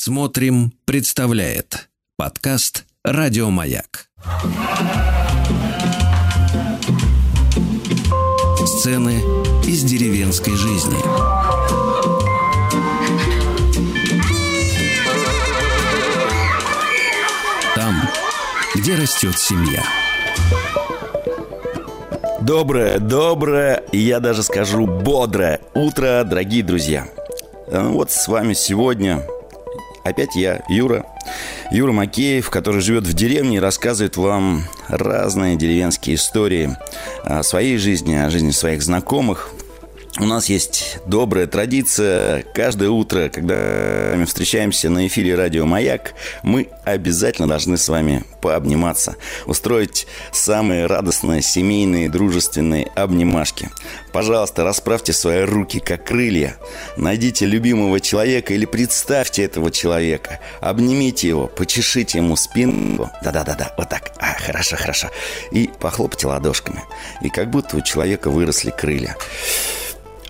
Смотрим, представляет подкаст Радиомаяк. Сцены из деревенской жизни. Там, где растет семья. Доброе, доброе, и я даже скажу бодрое утро, дорогие друзья. Ну вот с вами сегодня Опять я, Юра. Юра Макеев, который живет в деревне и рассказывает вам разные деревенские истории о своей жизни, о жизни своих знакомых. У нас есть добрая традиция. Каждое утро, когда мы встречаемся на эфире радио «Маяк», мы обязательно должны с вами пообниматься, устроить самые радостные семейные дружественные обнимашки. Пожалуйста, расправьте свои руки, как крылья. Найдите любимого человека или представьте этого человека. Обнимите его, почешите ему спину. Да-да-да-да, вот так. А, хорошо, хорошо. И похлопайте ладошками. И как будто у человека выросли крылья.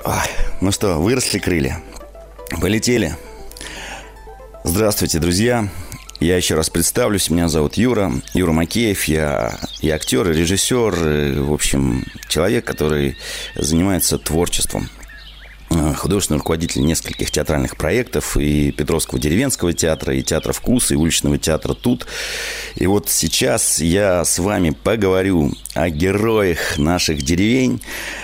Ой, ну что, выросли крылья? Полетели? Здравствуйте, друзья. Я еще раз представлюсь. Меня зовут Юра. Юра Макеев. Я и актер, и режиссер. И, в общем, человек, который занимается творчеством. Э, художественный руководитель нескольких театральных проектов и Петровского деревенского театра, и театра «Вкус», и уличного театра «Тут». И вот сейчас я с вами поговорю о героях наших деревень.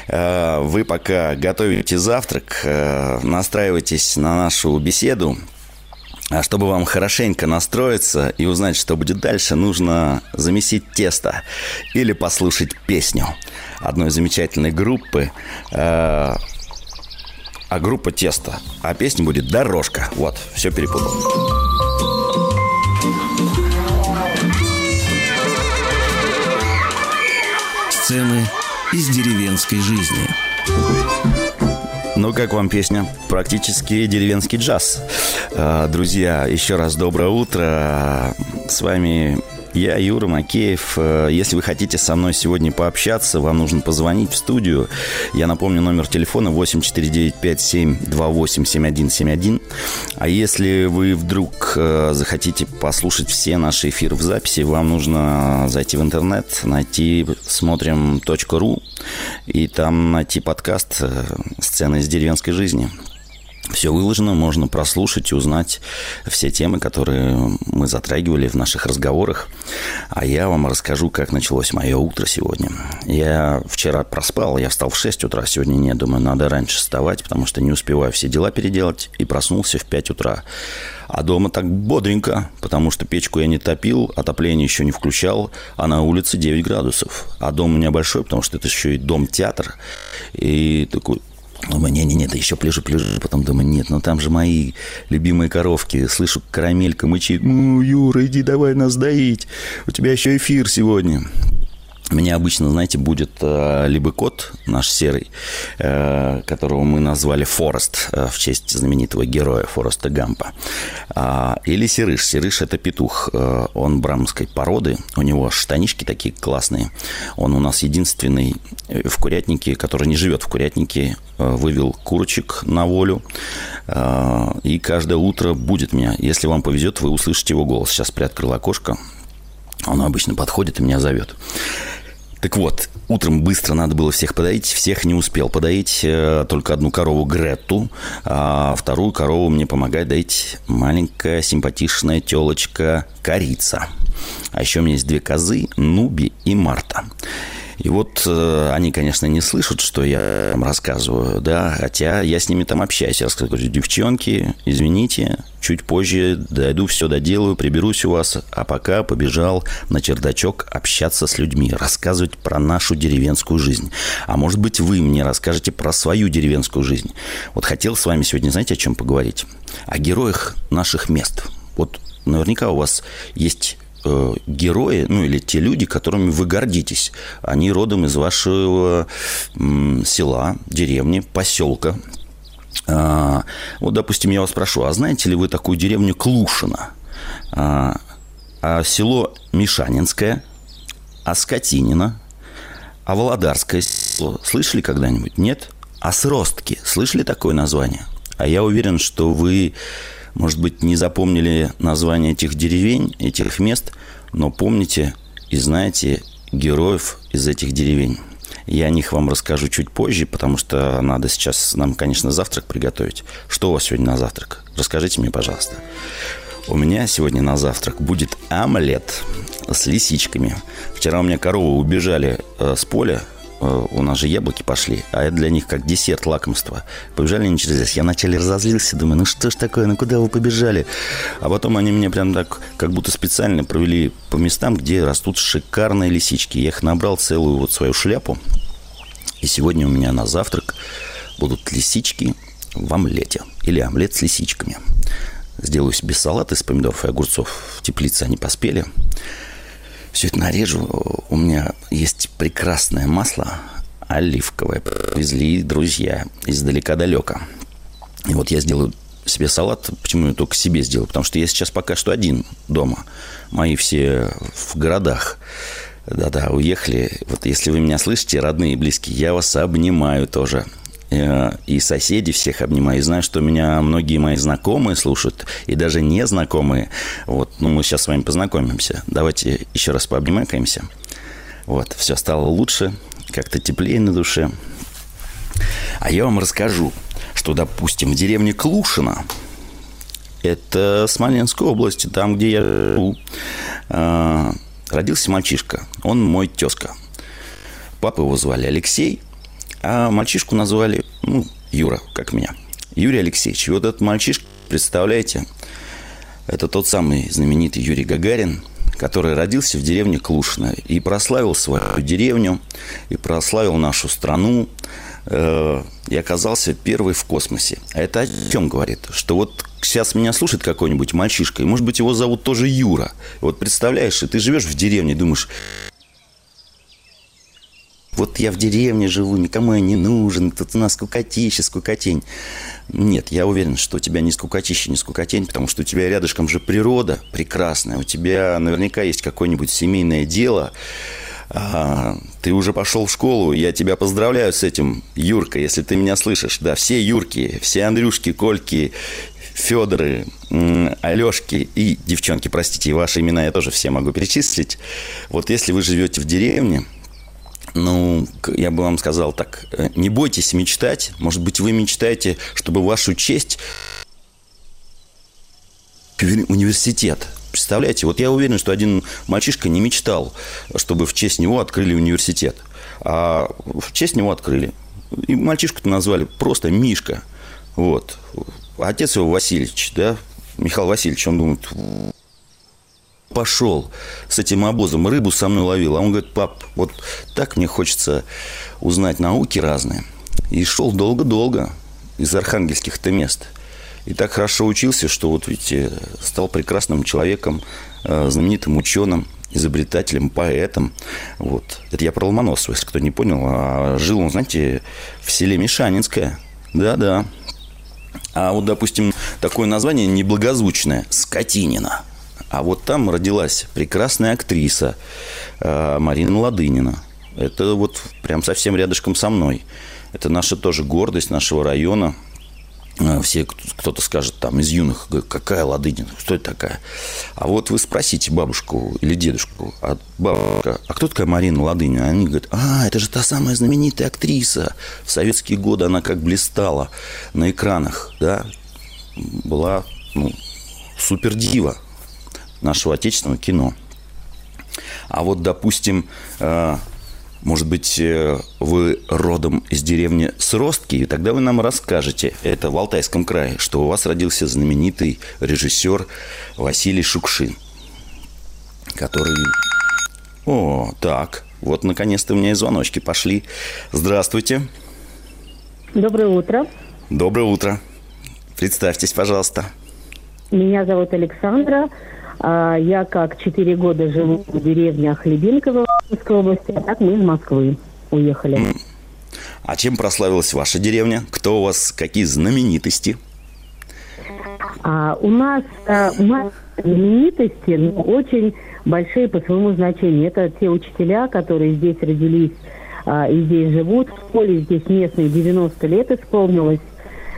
Э, вы пока готовите завтрак, э, настраивайтесь на нашу беседу. А чтобы вам хорошенько настроиться и узнать, что будет дальше, нужно замесить тесто или послушать песню одной замечательной группы а группа «Тесто». А песня будет «Дорожка». Вот, все перепутал. Сцены из деревенской жизни. Ну, как вам песня? Практически деревенский джаз. А, друзья, еще раз доброе утро. С вами я Юра Макеев. Э, если вы хотите со мной сегодня пообщаться, вам нужно позвонить в студию. Я напомню номер телефона 8495-728-7171. А если вы вдруг э, захотите послушать все наши эфиры в записи, вам нужно зайти в интернет, найти смотрим.ру и там найти подкаст э, «Сцены из деревенской жизни». Все выложено, можно прослушать и узнать все темы, которые мы затрагивали в наших разговорах. А я вам расскажу, как началось мое утро сегодня. Я вчера проспал, я встал в 6 утра, сегодня нет, думаю, надо раньше вставать, потому что не успеваю все дела переделать, и проснулся в 5 утра. А дома так бодренько, потому что печку я не топил, отопление еще не включал, а на улице 9 градусов. А дом у меня большой, потому что это еще и дом-театр. И такой Думаю, не-не-не, да еще плежу, плежу. Потом думаю, нет, ну там же мои любимые коровки. Слышу, карамелька мычит. Ну, Юра, иди давай нас доить. У тебя еще эфир сегодня. Меня обычно, знаете, будет э, либо кот наш серый, э, которого мы назвали Форест э, в честь знаменитого героя Фореста Гампа, э, или Серыш. Серыш – это петух. Он брамской породы, у него штанишки такие классные. Он у нас единственный в курятнике, который не живет в курятнике, вывел курочек на волю. И каждое утро будет меня. Если вам повезет, вы услышите его голос. Сейчас приоткрыл окошко. Он обычно подходит и меня зовет. Так вот, утром быстро надо было всех подоить, всех не успел подоить, э, только одну корову Гретту, а вторую корову мне помогает доить маленькая симпатичная телочка Корица. А еще у меня есть две козы, Нуби и Марта. И вот э, они, конечно, не слышат, что я им рассказываю, да, хотя я с ними там общаюсь. Я говорю, девчонки, извините, чуть позже дойду, все доделаю, приберусь у вас, а пока побежал на чердачок общаться с людьми, рассказывать про нашу деревенскую жизнь. А может быть, вы мне расскажете про свою деревенскую жизнь. Вот хотел с вами сегодня, знаете, о чем поговорить? О героях наших мест. Вот наверняка у вас есть э, герои, ну или те люди, которыми вы гордитесь. Они родом из вашего села, деревни, поселка. А, вот, допустим, я вас спрошу, а знаете ли вы такую деревню Клушино? А, а село Мишанинское, а Скотинина, а Володарское село. Слышали когда-нибудь? Нет? А Сростки. Слышали такое название? А я уверен, что вы Может быть, не запомнили название этих деревень, этих мест, но помните и знаете героев из этих деревень. Я о них вам расскажу чуть позже, потому что надо сейчас нам, конечно, завтрак приготовить. Что у вас сегодня на завтрак? Расскажите мне, пожалуйста. У меня сегодня на завтрак будет омлет с лисичками. Вчера у меня коровы убежали э, с поля, у нас же яблоки пошли, а это для них как десерт, лакомство. Побежали они через лес. Я вначале разозлился, думаю, ну что ж такое, ну куда вы побежали? А потом они меня прям так, как будто специально провели по местам, где растут шикарные лисички. Я их набрал целую вот свою шляпу. И сегодня у меня на завтрак будут лисички в омлете. Или омлет с лисичками. Сделаю себе салат из помидоров и огурцов. В теплице они поспели. Все это нарежу. У меня есть прекрасное масло оливковое. Везли друзья издалека-далека. И вот я сделаю себе салат. Почему я только себе сделаю? Потому что я сейчас пока что один дома. Мои все в городах. Да-да, уехали. Вот если вы меня слышите, родные и близкие, я вас обнимаю тоже. Э, и соседи всех обнимаю. И знаю, что меня многие мои знакомые слушают, и даже незнакомые. Вот, ну, мы сейчас с вами познакомимся. Давайте еще раз пообнимаемся. Вот, все стало лучше, как-то теплее на душе. А я вам расскажу, что, допустим, в деревне Клушино, это Смоленская область, там, где я живу, э, родился мальчишка. Он мой тезка. Папа его звали Алексей – а мальчишку назвали, ну, Юра, как меня. Юрий Алексеевич. И вот этот мальчишка, представляете, это тот самый знаменитый Юрий Гагарин, который родился в деревне Клушино и прославил свою деревню, и прославил нашу страну, э, и оказался первый в космосе. А это о чем говорит? Что вот сейчас меня слушает какой-нибудь мальчишка, и, может быть, его зовут тоже Юра. Вот представляешь, и ты живешь в деревне, думаешь, вот я в деревне живу, никому я не нужен, тут у нас скукотища, скукотень. Нет, я уверен, что у тебя не скукотища, не скукотень, потому что у тебя рядышком же природа прекрасная, у тебя наверняка есть какое-нибудь семейное дело, а, ты уже пошел в школу, я тебя поздравляю с этим, Юрка, если ты меня слышишь. Да, все Юрки, все Андрюшки, Кольки, Федоры, Алешки и девчонки, простите, ваши имена я тоже все могу перечислить. Вот если вы живете в деревне, ну, я бы вам сказал так, э, не бойтесь мечтать. Может быть, вы мечтаете, чтобы вашу честь университет. Представляете, вот я уверен, что один мальчишка не мечтал, чтобы в честь него открыли университет. А в честь него открыли. И мальчишку-то назвали просто Мишка. Вот. Отец его Васильевич, да, Михаил Васильевич, он думает, пошел с этим обозом, рыбу со мной ловил. А он говорит, пап, вот так мне хочется узнать науки разные. И шел долго-долго из архангельских-то мест. И так хорошо учился, что вот видите, стал прекрасным человеком, э, знаменитым ученым, изобретателем, поэтом. Вот. Это я про Ломоносова, если кто не понял. А жил он, знаете, в селе Мишанинское. Да-да. А вот, допустим, такое название неблагозвучное – Скотинина – а вот там родилась прекрасная актриса э, Марина Ладынина. Это вот прям совсем рядышком со мной. Это наша тоже гордость нашего района. Э, все, кто-то скажет там из юных, какая Ладынина, кто это такая? А вот вы спросите бабушку или дедушку, а бабушка, а кто такая Марина Ладынина? Они говорят, а, это же та самая знаменитая актриса. В советские годы она как блистала на экранах, да, была, ну, супер дива нашего отечественного кино. А вот, допустим, э, может быть, э, вы родом из деревни Сростки, и тогда вы нам расскажете, это в Алтайском крае, что у вас родился знаменитый режиссер Василий Шукшин, который... О, так, вот наконец-то у меня и звоночки пошли. Здравствуйте. Доброе утро. Доброе утро. Представьтесь, пожалуйста. Меня зовут Александра. А, я как четыре года живу в деревне Хлебинково в Московской области, а так мы из Москвы уехали. А чем прославилась ваша деревня? Кто у вас, какие знаменитости? А, у нас а, у нас знаменитости но очень большие по своему значению. Это те учителя, которые здесь родились а, и здесь живут. В школе здесь местные 90 лет исполнилось.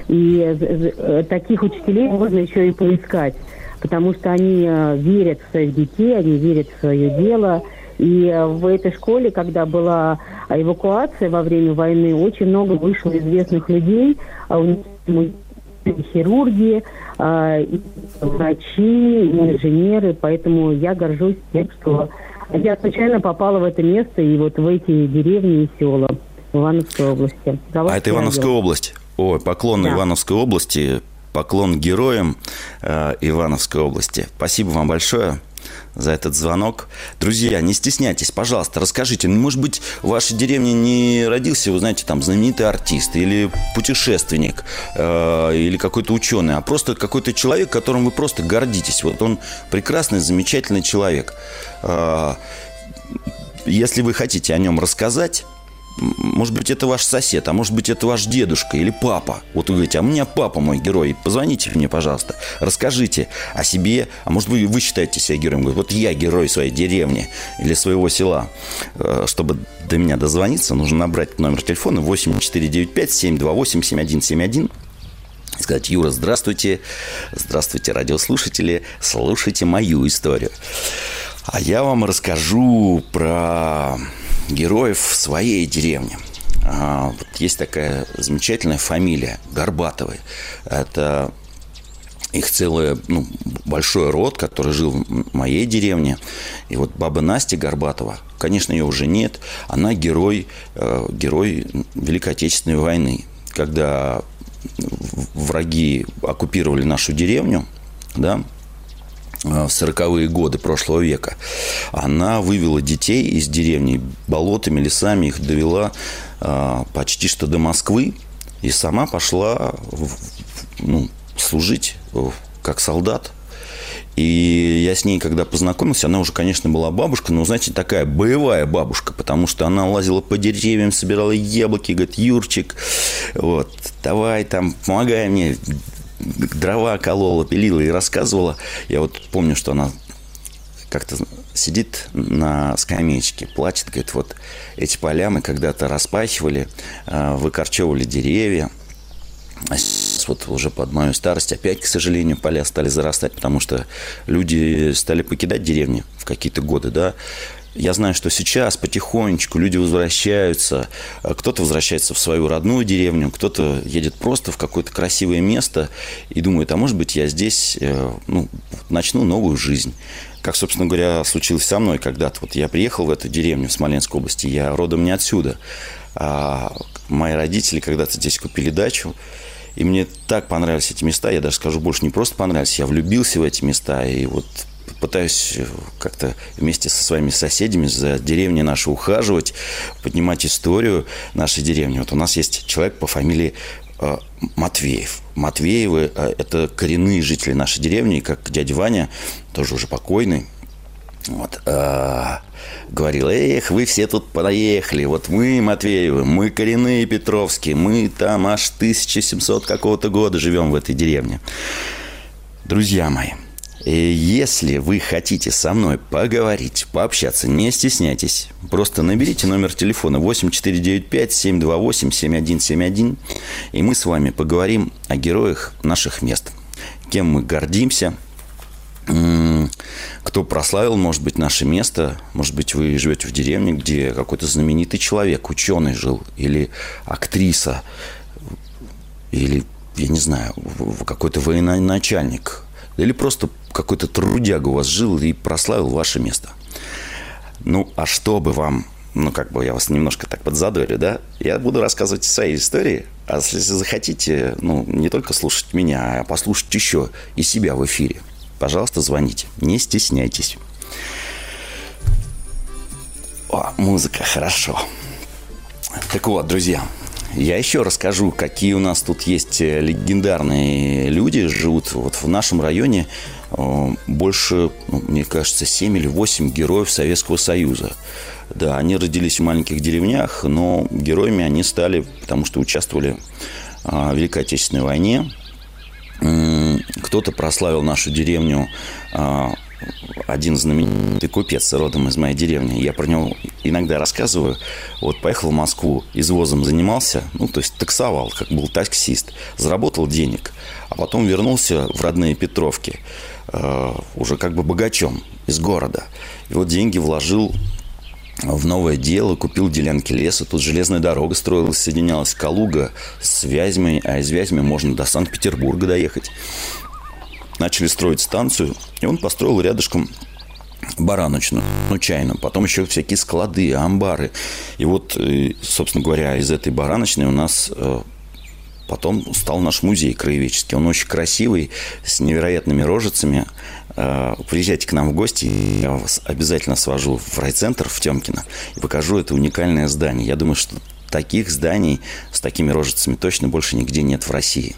И таких учителей можно еще и поискать, потому что они верят в своих детей, они верят в свое дело. И в этой школе, когда была эвакуация во время войны, очень много вышло известных людей, а хирурги, а, врачи, инженеры, поэтому я горжусь тем, что я случайно попала в это место и вот в эти деревни и села в Ивановской области. а это Ивановская область? Ой, поклон да. Ивановской области, поклон героям э, Ивановской области. Спасибо вам большое за этот звонок. Друзья, не стесняйтесь, пожалуйста, расскажите. Ну, может быть, в вашей деревне не родился, вы знаете, там, знаменитый артист или путешественник, э, или какой-то ученый, а просто какой-то человек, которым вы просто гордитесь. Вот он прекрасный, замечательный человек. Э, если вы хотите о нем рассказать, может быть, это ваш сосед, а может быть, это ваш дедушка или папа. Вот вы говорите, а у меня папа мой герой. Позвоните мне, пожалуйста. Расскажите о себе. А может быть, вы считаете себя героем. Говорите, вот я герой своей деревни или своего села. Э, чтобы до меня дозвониться, нужно набрать номер телефона 8495 728 7171 сказать, Юра, здравствуйте, здравствуйте, радиослушатели, слушайте мою историю. А я вам расскажу про героев своей деревне. А, вот есть такая замечательная фамилия Горбатовы. Это их целый ну, большой род, который жил в моей деревне. И вот баба Настя Горбатова, конечно, ее уже нет, она герой, э, герой Великой Отечественной войны. Когда враги оккупировали нашу деревню, да, в 40-е годы прошлого века. Она вывела детей из деревни болотами, лесами, их довела э, почти что до Москвы и сама пошла ну, служить как солдат. И я с ней, когда познакомился, она уже, конечно, была бабушка, но, знаете, такая боевая бабушка, потому что она лазила по деревьям, собирала яблоки, говорит, Юрчик, вот, давай там, помогай мне, дрова колола, пилила и рассказывала. Я вот помню, что она как-то сидит на скамеечке, плачет, говорит, вот эти поля мы когда-то распахивали, а, выкорчевывали деревья, а сейчас вот уже под мою старость опять, к сожалению, поля стали зарастать, потому что люди стали покидать деревни в какие-то годы, да, я знаю, что сейчас потихонечку люди возвращаются. А кто-то возвращается в свою родную деревню, кто-то едет просто в какое-то красивое место и думает, а может быть я здесь э, ну, начну новую жизнь. Как, собственно говоря, случилось со мной когда-то. Вот я приехал в эту деревню в Смоленской области, я родом не отсюда. А мои родители когда-то здесь купили дачу, и мне так понравились эти места, я даже скажу больше, не просто понравились, я влюбился в эти места, и вот пытаюсь э, как-то вместе со своими соседями за деревней нашей ухаживать, поднимать историю нашей деревни. Вот у нас есть человек по фамилии э, Матвеев. Матвеевы э, – это коренные жители нашей деревни, как дядя Ваня, тоже уже покойный, вот, а, говорил, эх, вы все тут понаехали, вот мы, Матвеевы, мы коренные Петровские, мы там аж 1700 какого-то года живем в этой деревне. Друзья мои – если вы хотите со мной поговорить, пообщаться, не стесняйтесь. Просто наберите номер телефона 8495-728-7171, и мы с вами поговорим о героях наших мест. Кем мы гордимся, кто прославил, может быть, наше место. Может быть, вы живете в деревне, где какой-то знаменитый человек, ученый жил, или актриса, или, я не знаю, какой-то военачальник, или просто какой-то трудяга у вас жил и прославил ваше место. Ну, а чтобы вам, ну, как бы я вас немножко так подзадорю, да, я буду рассказывать свои истории, а если захотите, ну, не только слушать меня, а послушать еще и себя в эфире, пожалуйста, звоните, не стесняйтесь. О, музыка, хорошо. Так вот, друзья, я еще расскажу, какие у нас тут есть э, легендарные люди, живут вот в нашем районе э, больше, ну, мне кажется, 7 или 8 героев Советского Союза. Да, они родились в маленьких деревнях, но героями они стали, потому что участвовали а, в Великой Отечественной войне. Кто-то прославил нашу деревню а, один знаменитый купец родом из моей деревни. Я про него иногда рассказываю. Вот поехал в Москву, извозом занимался, ну, то есть таксовал, как был таксист. Заработал денег, а потом вернулся в родные Петровки э, уже как бы богачом из города. И вот деньги вложил в новое дело, купил делянки леса. Тут железная дорога строилась, соединялась Калуга с Вязьмой, а из Вязьмы можно до Санкт-Петербурга доехать. Начали строить станцию, и он построил рядышком бараночную, ну, чайную, потом еще всякие склады, амбары. И вот, э, собственно говоря, из этой бараночной у нас э, потом стал наш музей краеведческий. Он очень красивый, с невероятными рожицами. Э, приезжайте к нам в гости, я вас обязательно свожу в райцентр в Темкино и покажу это уникальное здание. Я думаю, что таких зданий с такими рожицами точно больше нигде нет в России.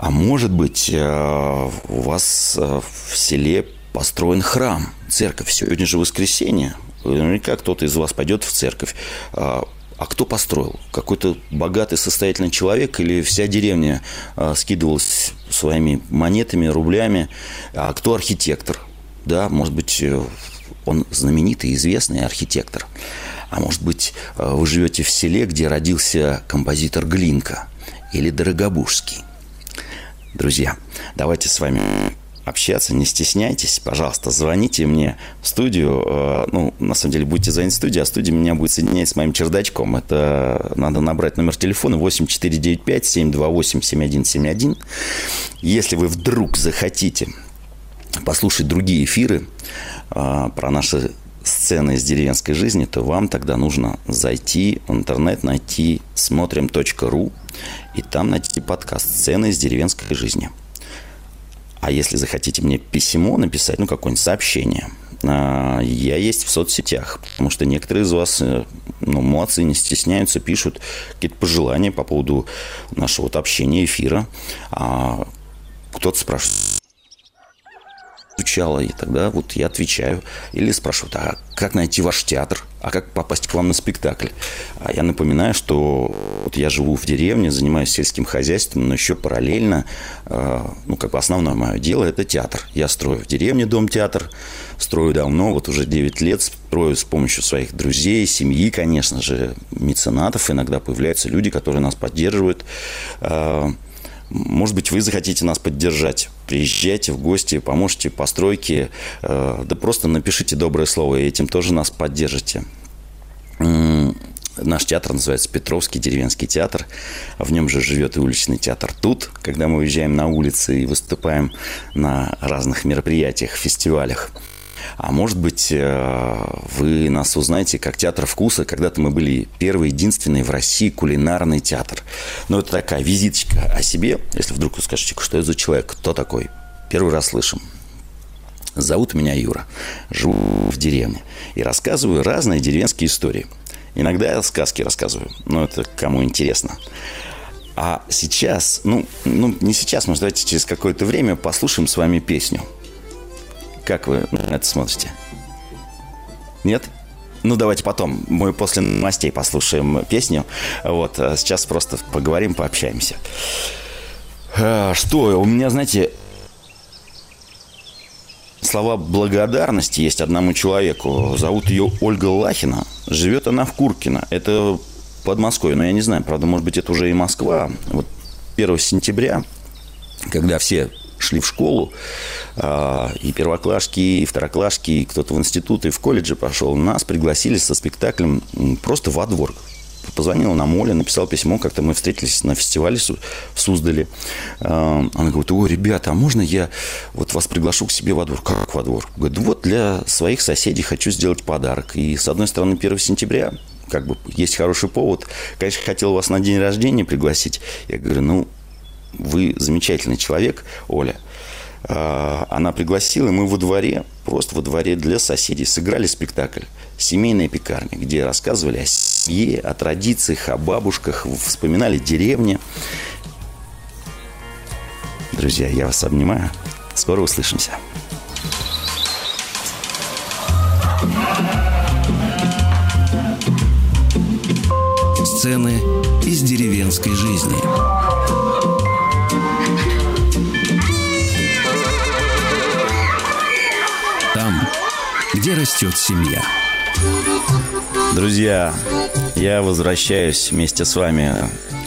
А может быть, э, у вас э, в селе построен храм, церковь. Сегодня же воскресенье. Наверняка кто-то из вас пойдет в церковь. А, а кто построил? Какой-то богатый, состоятельный человек или вся деревня а, скидывалась своими монетами, рублями? А кто архитектор? Да, может быть, э, он знаменитый, известный архитектор. А может быть, вы живете в селе, где родился композитор Глинка или Дорогобужский. Друзья, давайте с вами общаться, не стесняйтесь, пожалуйста, звоните мне в студию. Э, ну, на самом деле, будете звонить в студию, а студия меня будет соединять с моим чердачком. Это надо набрать номер телефона 8495-728-7171. Если вы вдруг захотите послушать другие эфиры э, про наши сцены из деревенской жизни, то вам тогда нужно зайти в интернет, найти смотрим.ру и там найти подкаст «Сцены из деревенской жизни». А если захотите мне письмо написать, ну, какое-нибудь сообщение, а, я есть в соцсетях, потому что некоторые из вас, э, ну, молодцы, не стесняются, пишут какие-то пожелания по поводу нашего вот общения, эфира. А кто-то спрашивает, изучала, и тогда вот я отвечаю. Или спрашивают, а как найти ваш театр? А как попасть к вам на спектакль? А я напоминаю, что вот я живу в деревне, занимаюсь сельским хозяйством, но еще параллельно, э, ну, как бы основное мое дело – это театр. Я строю в деревне дом-театр, строю давно, вот уже 9 лет, строю с помощью своих друзей, семьи, конечно же, меценатов. Иногда появляются люди, которые нас поддерживают. Может быть, вы захотите нас поддержать. Приезжайте в гости, поможете постройке, э, да просто напишите доброе слово, и этим тоже нас поддержите. Наш театр называется Петровский деревенский театр. В нем же живет и уличный театр тут, когда мы уезжаем на улицы и выступаем на разных мероприятиях, фестивалях. А может быть, э, вы нас узнаете как театр вкуса. Когда-то мы были первый, единственный в России кулинарный театр. Но это такая визиточка о себе. Если вдруг вы скажете, что это за человек, кто такой? Первый раз слышим. Зовут меня Юра. Живу в деревне. И рассказываю разные деревенские истории. Иногда я сказки рассказываю. Но это кому интересно. А сейчас, ну, ну не сейчас, может, давайте через какое-то время послушаем с вами песню – как вы на это смотрите? Нет? Ну, давайте потом. Мы после новостей послушаем песню. Вот, а сейчас просто поговорим, пообщаемся. А, что, у меня, знаете, слова благодарности есть одному человеку. Зовут ее Ольга Лахина. Живет она в Куркино. Это под Москвой. Но я не знаю, правда, может быть, это уже и Москва. Вот 1 сентября, когда все шли в школу, а, и первоклашки, и второклашки, и кто-то в институт, и в колледже пошел, нас пригласили со спектаклем просто во двор. Позвонила нам Оля, написал письмо, как-то мы встретились на фестивале в Суздале. А, она говорит, ой, ребята, а можно я вот вас приглашу к себе во двор? Как во двор? Говорит, вот для своих соседей хочу сделать подарок. И с одной стороны 1 сентября, как бы есть хороший повод. Конечно, хотел вас на день рождения пригласить. Я говорю, ну, вы замечательный человек, Оля. А, она пригласила, и мы во дворе, просто во дворе для соседей сыграли спектакль «Семейная пекарня», где рассказывали о семье, о традициях, о бабушках, вспоминали деревни. Друзья, я вас обнимаю. Скоро услышимся. Сцены из деревенской жизни. Где растет семья. Друзья, я возвращаюсь вместе с вами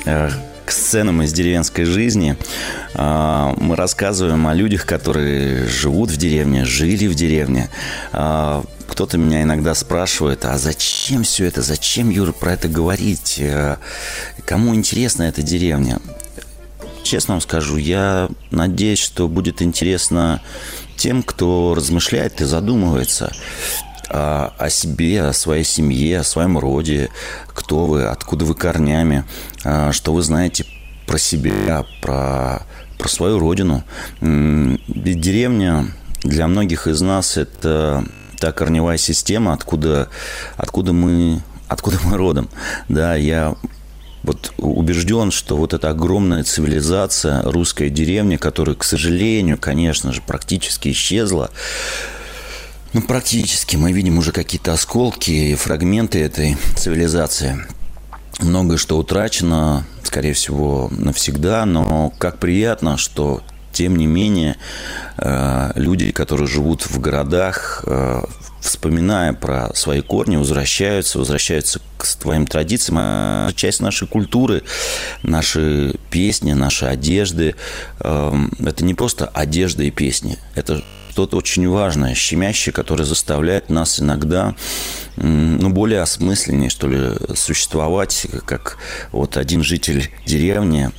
э, к сценам из деревенской жизни. А, мы рассказываем о людях, которые живут в деревне, жили в деревне. А, кто-то меня иногда спрашивает, а зачем все это, зачем, Юра, про это говорить? Э, кому интересна эта деревня? Честно вам скажу, я надеюсь, что будет интересно тем, кто размышляет и задумывается о, о себе, о своей семье, о своем роде, кто вы, откуда вы корнями, а, что вы знаете про себя, про, про свою родину. Ведь деревня для многих из нас это та корневая система, откуда, откуда мы откуда мы родом. Да, я вот убежден, что вот эта огромная цивилизация, русская деревня, которая, к сожалению, конечно же, практически исчезла, ну, практически. Мы видим уже какие-то осколки и фрагменты этой цивилизации. Многое что утрачено, скорее всего, навсегда, но как приятно, что тем не менее, э, люди, которые живут в городах, э, вспоминая про свои корни, возвращаются, возвращаются к своим традициям. А часть нашей культуры, наши песни, наши одежды, э, это не просто одежда и песни, это что-то очень важное, щемящее, которое заставляет нас иногда ну, более осмысленнее, что ли, существовать, как вот один житель деревни,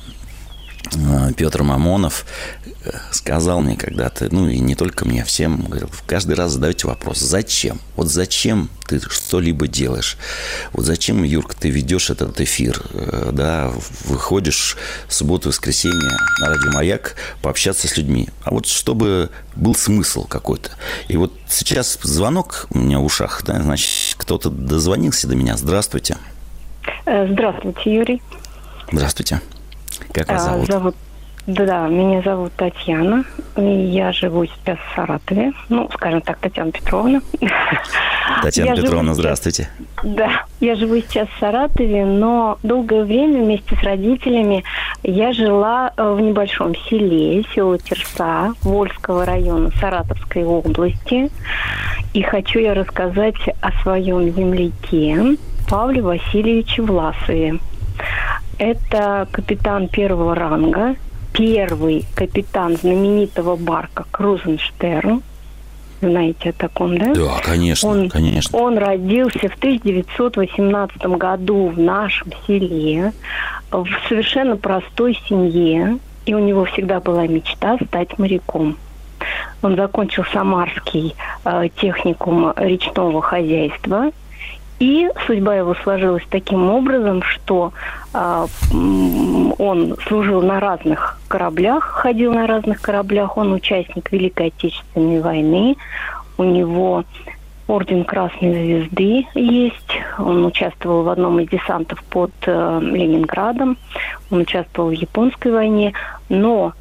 э, Петр Мамонов, сказал мне когда-то, ну и не только мне, всем, говорил, каждый раз задаете вопрос, зачем? Вот зачем ты что-либо делаешь? Вот зачем, Юрка, ты ведешь этот эфир, э, да, выходишь в субботу, воскресенье на радио «Маяк» пообщаться с людьми? А вот чтобы был смысл какой-то. И вот сейчас звонок у меня в ушах, да, значит, кто-то дозвонился до меня. Здравствуйте. Э, здравствуйте, Юрий. Здравствуйте. Как вас а, зовут? Зовут да, меня зовут Татьяна. И я живу сейчас в Саратове. Ну, скажем так, Татьяна Петровна. Татьяна я Петровна, здравствуйте. Да, я живу сейчас в Саратове, но долгое время вместе с родителями я жила э, в небольшом селе, село Терса, Вольского района Саратовской области. И хочу я рассказать о своем земляке Павле Васильевиче Власове. Это капитан первого ранга, первый капитан знаменитого барка Крузенштерн. Знаете о таком, да? Да, конечно, он, конечно. Он родился в 1918 году в нашем селе, в совершенно простой семье, и у него всегда была мечта стать моряком. Он закончил Самарский э, техникум речного хозяйства – и судьба его сложилась таким образом, что э, он служил на разных кораблях, ходил на разных кораблях, он участник Великой Отечественной войны, у него орден Красной Звезды есть, он участвовал в одном из десантов под э, Ленинградом, он участвовал в Японской войне, но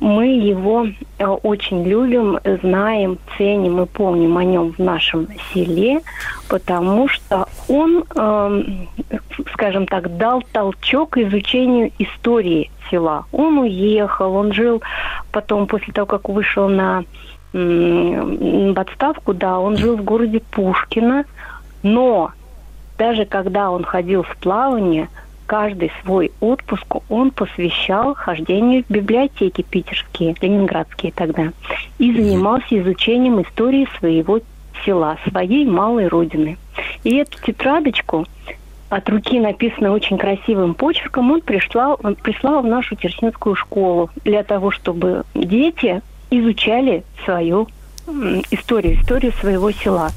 мы его э, очень любим, знаем, ценим и помним о нем в нашем селе, потому что он, эм, скажем так, дал толчок изучению истории села. Он уехал, он жил потом, после того, как вышел на отставку, да, он жил в городе Пушкино, но даже когда он ходил в плавание – каждый свой отпуск он посвящал хождению в библиотеки питерские, ленинградские тогда, и занимался изучением истории своего села, своей малой родины. И эту тетрадочку от руки написанную очень красивым почерком, он прислал, он прислал в нашу Терсинскую школу для того, чтобы дети изучали свою историю, историю своего села.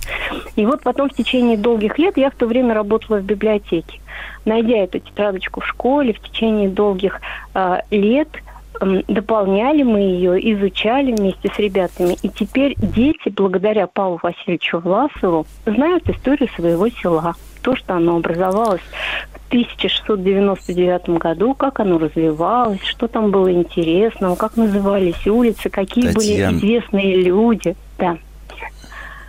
И вот потом в течение долгих лет я в то время работала в библиотеке найдя эту тетрадочку в школе в течение долгих э, лет, э, дополняли мы ее, изучали вместе с ребятами. И теперь дети, благодаря Павлу Васильевичу Власову, знают историю своего села. То, что оно образовалось в 1699 году, как оно развивалось, что там было интересного, как назывались улицы, какие Татьяна... были известные люди. Да.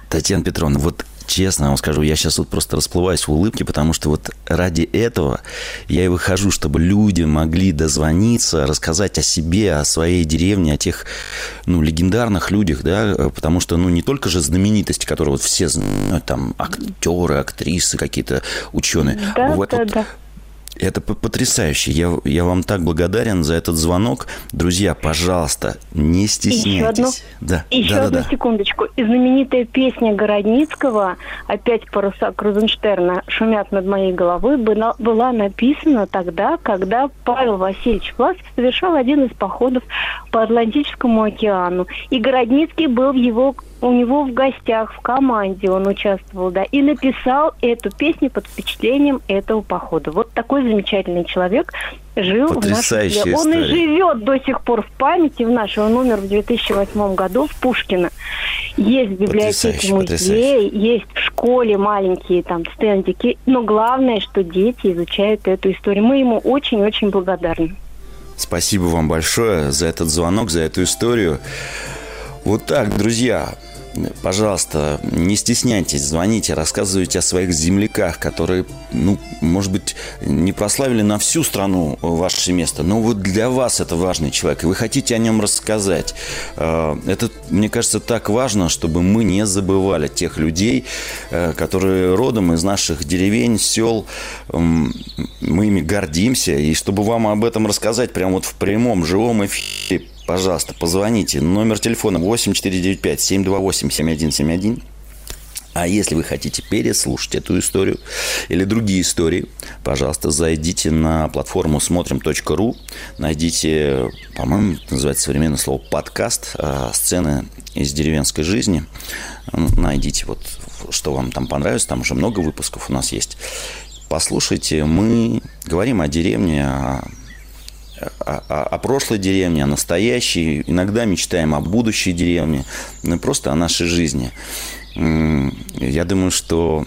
Татьяна Петровна, вот честно вам скажу, я сейчас вот просто расплываюсь в улыбке, потому что вот ради этого я и выхожу, чтобы люди могли дозвониться, рассказать о себе, о своей деревне, о тех, ну, легендарных людях, да, потому что, ну, не только же знаменитости, которые вот все знают, там, актеры, актрисы какие-то, ученые. Да, вот, да, вот, да. Это потрясающе. Я, я вам так благодарен за этот звонок. Друзья, пожалуйста, не стесняйтесь. Еще одну, да, еще да, одну да, секундочку. И знаменитая песня Городницкого «Опять паруса Крузенштерна шумят над моей головой» была, была написана тогда, когда Павел Васильевич Власов совершал один из походов по Атлантическому океану. И Городницкий был в его у него в гостях, в команде он участвовал, да, и написал эту песню под впечатлением этого похода. Вот такой замечательный человек жил Потрясающая в нашем Он и живет до сих пор в памяти в нашей. Он умер в 2008 году в Пушкино. Есть в библиотеке музее, есть в школе маленькие там стендики. Но главное, что дети изучают эту историю. Мы ему очень-очень благодарны. Спасибо вам большое за этот звонок, за эту историю. Вот так, друзья, пожалуйста, не стесняйтесь, звоните, рассказывайте о своих земляках, которые, ну, может быть, не прославили на всю страну ваше место, но вот для вас это важный человек, и вы хотите о нем рассказать. Э, Это, мне кажется, так важно, чтобы мы не забывали тех людей, э, которые родом из наших деревень, сел, мы ими гордимся, и чтобы вам об этом рассказать прямо вот в прямом, живом эфире, пожалуйста, позвоните. Номер телефона 8495-728-7171. А если вы хотите переслушать эту историю или другие истории, пожалуйста, зайдите на платформу смотрим.ру, найдите, по-моему, называется современное слово подкаст, а, сцены из деревенской жизни. Найдите вот, что вам там понравится, там уже много выпусков у нас есть. Послушайте, мы говорим о деревне, о о, о- о прошлой деревне, о настоящей, иногда мечтаем о будущей деревне, ну, просто о нашей жизни. Я думаю, что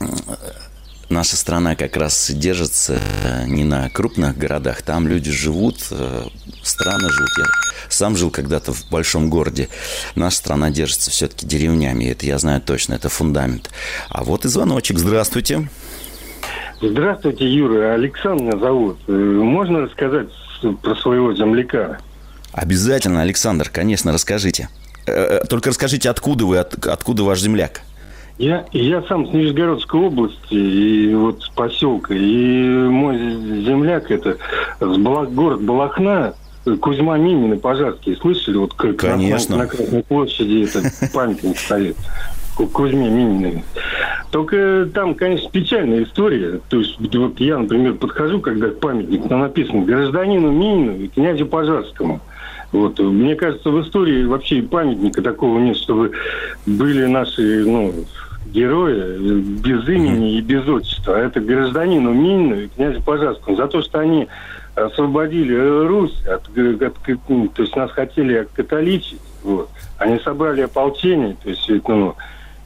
м, наша страна как раз держится э, не на крупных городах, там люди живут, э, страны живут. Я сам жил когда-то в большом городе. Наша страна держится все-таки деревнями, это я знаю точно, это фундамент. А вот и звоночек. Здравствуйте. Здравствуйте, Юра. Александр меня зовут. Э, Можно рассказать про своего земляка? Обязательно, Александр, конечно, расскажите. Э, э, Только расскажите, откуда вы, от- откуда ваш земляк? Я, я сам с Нижегородской области, и вот с поселка. И мой земляк это с Бала- город Балахна, Кузьма Минин и Пожарский. Слышали? Вот как Конечно. На, на Красной площади этот памятник стоит. Ку- Кузьме Минину. Только там, конечно, печальная история. То есть вот я, например, подхожу, когда к памятнику, там написано гражданину Минину и князю Пожарскому. Вот. Мне кажется, в истории вообще памятника такого нет, чтобы были наши ну, герои без имени и без отчества. А это гражданину Минину и князю Пожарскому. За то, что они освободили Русь, от, от- ну, то есть нас хотели католичить. Вот. Они собрали ополчение, то есть ну,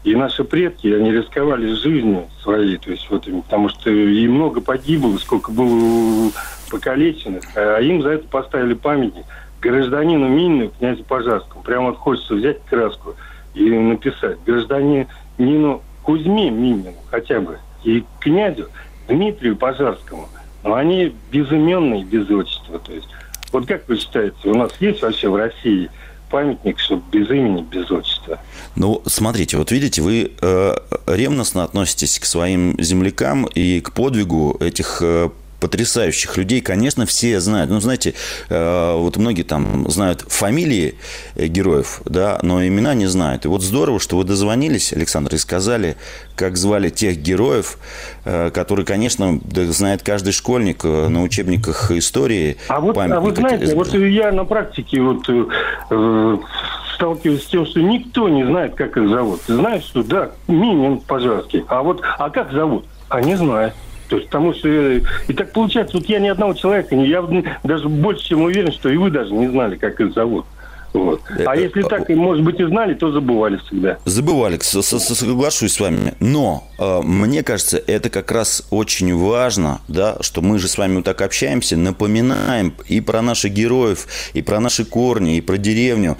и наши предки, они рисковали жизнью своей, то есть вот, потому что и много погибло, сколько было покалеченных, а им за это поставили памятник гражданину Минину, князю Пожарскому. Прямо вот хочется взять краску и написать гражданину Кузьме Минину хотя бы и князю Дмитрию Пожарскому. Но они безыменные, без отчества. То есть, вот как вы считаете, у нас есть вообще в России памятник, чтобы без имени, без отчества? Ну, смотрите, вот видите, вы э, ревностно относитесь к своим землякам и к подвигу этих э, потрясающих людей, конечно, все знают. Ну, знаете, э, вот многие там знают фамилии э, героев, да, но имена не знают. И вот здорово, что вы дозвонились, Александр, и сказали, как звали тех героев, э, которые, конечно, знает каждый школьник на учебниках истории. А вот, а вы знаете, вот я на практике вот э, э, сталкиваюсь с тем, что никто не знает, как их зовут. Знаешь, что да, Минин Пожарский, а вот, а как зовут? А не знаю. То есть, потому что... э, И так получается, вот я ни одного человека, не, я даже больше чем уверен, что и вы даже не знали, как их зовут. Вот. А Э, если э, так, может быть, и знали, то забывали всегда. Забывали, соглашусь с вами. Но э, мне кажется, это как раз очень важно, да, что мы же с вами вот так общаемся, напоминаем и про наших героев, и про наши корни, и про деревню.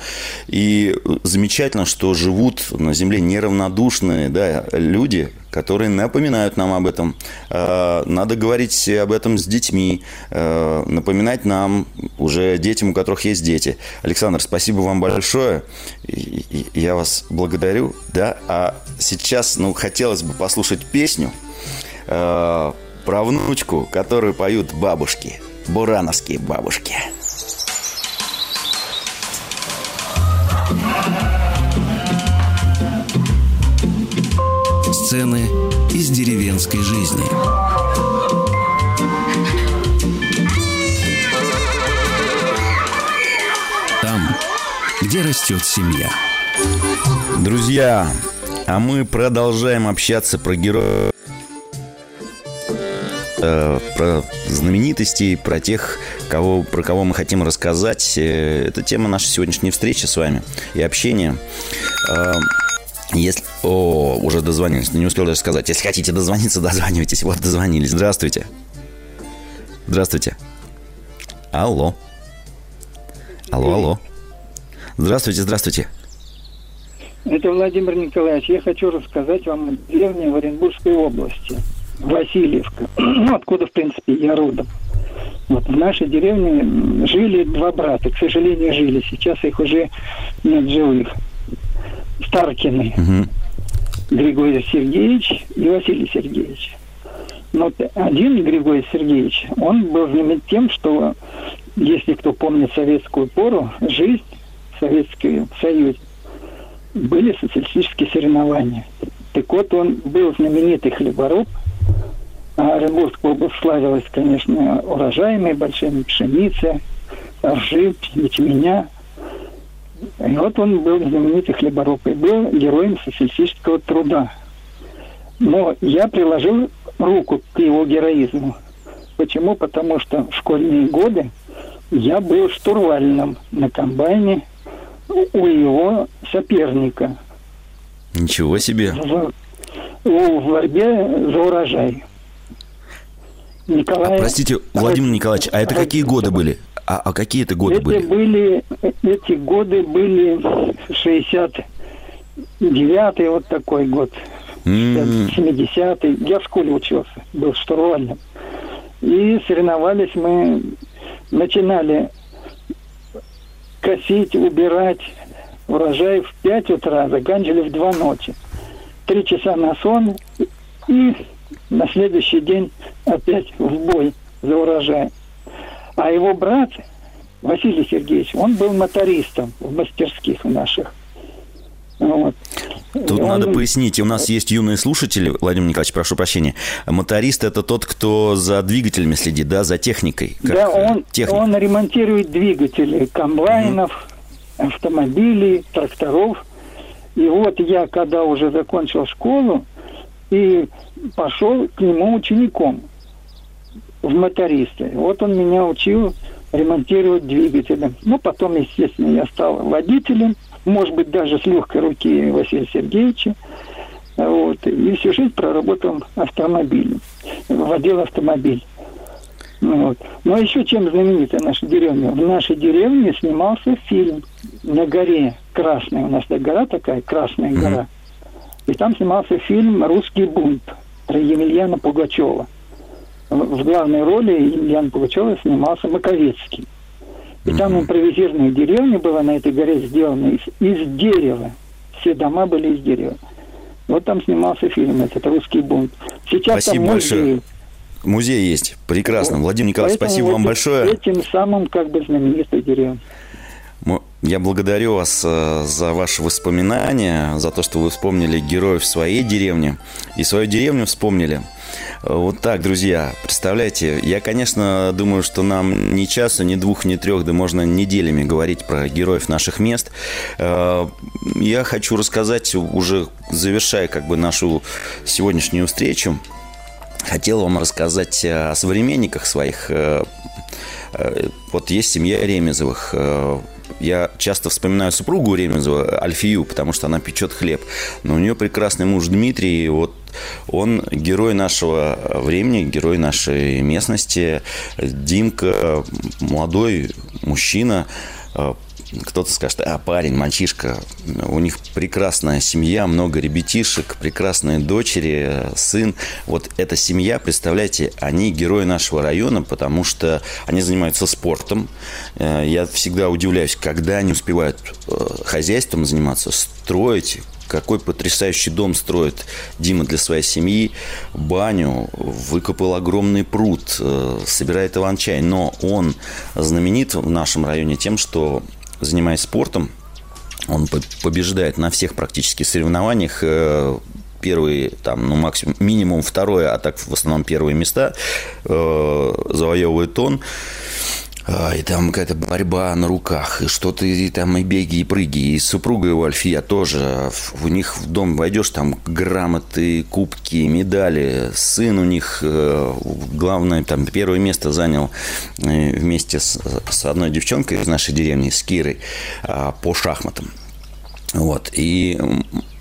И замечательно, что живут на земле неравнодушные да, люди, которые напоминают нам об этом. Э, Надо говорить об этом с детьми, э, напоминать нам, уже детям, у которых есть дети. Александр, спасибо вам большое. Я вас благодарю. Да? А сейчас, ну, хотелось бы послушать песню э, про внучку, которую поют бабушки, бурановские бабушки. Сцены из деревенской жизни. Там, где растет семья. Друзья, а мы продолжаем общаться про героев, э, про знаменитостей, про тех, кого, про кого мы хотим рассказать. Э, Это тема нашей сегодняшней встречи с вами и общения. Если... О, уже дозвонились, не успел даже сказать. Если хотите дозвониться, дозванивайтесь. Вот дозвонились. Здравствуйте. Здравствуйте. Алло. Алло, алло. Здравствуйте, здравствуйте. Это Владимир Николаевич. Я хочу рассказать вам о деревне в Оренбургской области, Васильевка, ну, откуда, в принципе, я родом. Вот в нашей деревне жили два брата, к сожалению, жили. Сейчас их уже нет живых. Старкины. Мгм. Григорий Сергеевич и Василий Сергеевич. Но один Григорий Сергеевич, он был знаменит тем, что, если кто помнит советскую пору, жизнь в Советском Союзе, были социалистические соревнования. Так вот, он был знаменитый хлебороб, а область славилась, конечно, урожаями большими пшеницы, ржи, ячменя. И вот он был знаменитый хлебороб и был героем социалистического труда. Но я приложил руку к его героизму. Почему? Потому что в школьные годы я был штурвальным на комбайне у его соперника Ничего себе. в, в борьбе за урожай. Николай... А, простите, Владимир Николаевич, а это какие годы были? А, а какие это годы это были? были, эти годы были 69-й, вот такой год, М, 70-й. Я в школе учился, был штурвальным. И соревновались мы, начинали косить, убирать урожай в 5 утра, заканчивали в 2 ночи. Три часа на сон и на следующий день опять в бой за урожай. А его брат, Василий Сергеевич, он был мотористом в мастерских наших. Вот. Тут Он- надо пояснить, у нас есть юные слушатели, Владимир Николаевич, прошу прощения. Моторист это тот, кто за двигателями следит, да, за техникой. да, э, он, техник. он ремонтирует двигатели комбайнов, автомобилей, тракторов. И вот я, когда уже закончил школу, и пошел к нему учеником в мотористы. Вот он меня учил ремонтировать двигатели. Ну, потом, естественно, я стал водителем, может быть, даже с легкой руки Василия Сергеевича. Вот. И всю жизнь проработал автомобилем, водил автомобиль. Вот. Но еще чем знаменита наша деревня? В нашей деревне снимался фильм на горе Красная. У нас такая гора такая, Красная гора. И там снимался фильм «Русский бунт» про Емельяна Пугачева. В главной роли Емельяна Пугачева снимался Маковецкий. И там импровизированная деревня была на этой горе сделана из, из дерева. Все дома были из дерева. Вот там снимался фильм этот «Русский бунт». Сейчас Спасибо там большое. музей. Музей есть. Прекрасно. Вот. Владимир Николаевич, Поэтому спасибо вам вот большое. Этим самым как бы знаменитой деревней. Мо- Я благодарю вас э, за ваши воспоминания, за то, что вы вспомнили героев своей деревни и свою деревню вспомнили. Вот так, друзья, представляете, я, конечно, думаю, что нам ни часа, ни двух, ни трех, да можно неделями говорить про героев наших мест. Э, Я хочу рассказать, уже завершая как бы нашу сегодняшнюю встречу, хотел вам рассказать о современниках своих. Э, э, Вот есть семья Ремезовых. Э, я часто вспоминаю супругу Ремезова, Альфию, потому что она печет хлеб. Но у нее прекрасный муж Дмитрий, и вот он герой нашего времени, герой нашей местности. Димка, молодой мужчина, кто-то скажет, а парень, мальчишка, у них прекрасная семья, много ребятишек, прекрасные дочери, сын. Вот эта семья, представляете, они герои нашего района, потому что они занимаются спортом. Э, я всегда удивляюсь, когда они успевают э, хозяйством заниматься, строить, какой потрясающий дом строит Дима для своей семьи, баню, выкопал огромный пруд, э, собирает иван-чай. Но он знаменит в нашем районе тем, что занимаясь спортом, он побеждает на всех практически соревнованиях. Э, первые, там, ну, максимум, минимум второе, а так в основном первые места э, завоевывает он. А, и там какая-то борьба на руках, и что-то и там и беги, и прыги. И супруга его Альфия тоже. У них в дом войдешь, там грамоты, кубки, медали. Сын у них, э, главное, там первое место занял э, вместе с, с одной девчонкой из нашей деревни, с Кирой, а, по шахматам. Вот. И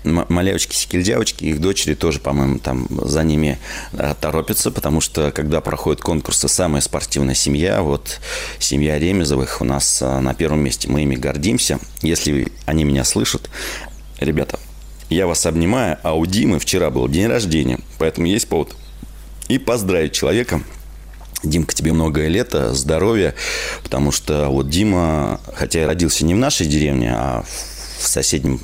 малявочки, секельдявочки, их дочери тоже, по-моему, там за ними э, торопятся, потому что когда проходят конкурсы «Самая спортивная семья», вот семья Ремезовых у нас э, на первом месте, мы ими гордимся. Если они меня слышат, ребята, я вас обнимаю, а у Димы вчера был день рождения, поэтому есть повод и поздравить человека, Димка, тебе многое лето, здоровья, потому что вот Дима, хотя и родился не в нашей деревне, а в соседнем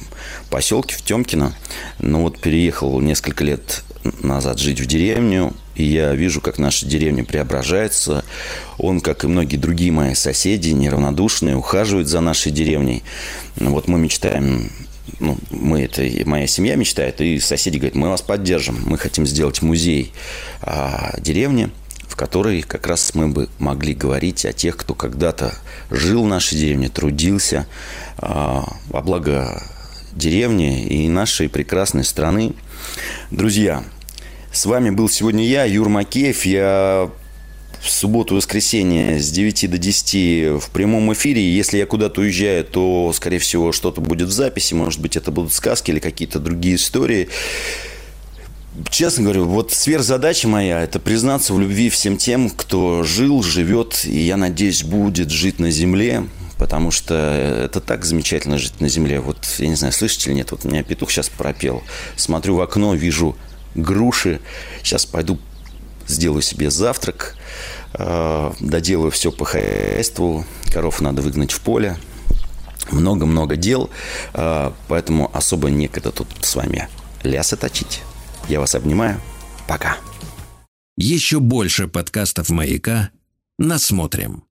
поселке, в Темкино. Но вот переехал несколько лет назад жить в деревню, и я вижу, как наша деревня преображается. Он, как и многие другие мои соседи, неравнодушные, ухаживает за нашей деревней. Вот мы мечтаем ну, мы это, моя семья мечтает, и соседи говорят, мы вас поддержим, мы хотим сделать музей а, деревни, в которой как раз мы бы могли говорить о тех, кто когда-то жил в нашей деревне, трудился, а, во благо деревни и нашей прекрасной страны. Друзья, с вами был сегодня я, Юр Макеев. Я в субботу воскресенье с 9 до 10 в прямом эфире. Если я куда-то уезжаю, то, скорее всего, что-то будет в записи. Может быть, это будут сказки или какие-то другие истории. Честно говорю, вот сверхзадача моя – это признаться в любви всем тем, кто жил, живет, и, я надеюсь, будет жить на земле потому что это так замечательно жить на земле. Вот, я не знаю, слышите или нет, вот у меня петух сейчас пропел. Смотрю в окно, вижу груши. Сейчас пойду сделаю себе завтрак, э, доделаю все по хозяйству. Коров надо выгнать в поле. Много-много дел, э, поэтому особо некогда тут с вами лясы точить. Я вас обнимаю. Пока. Еще больше подкастов «Маяка» насмотрим.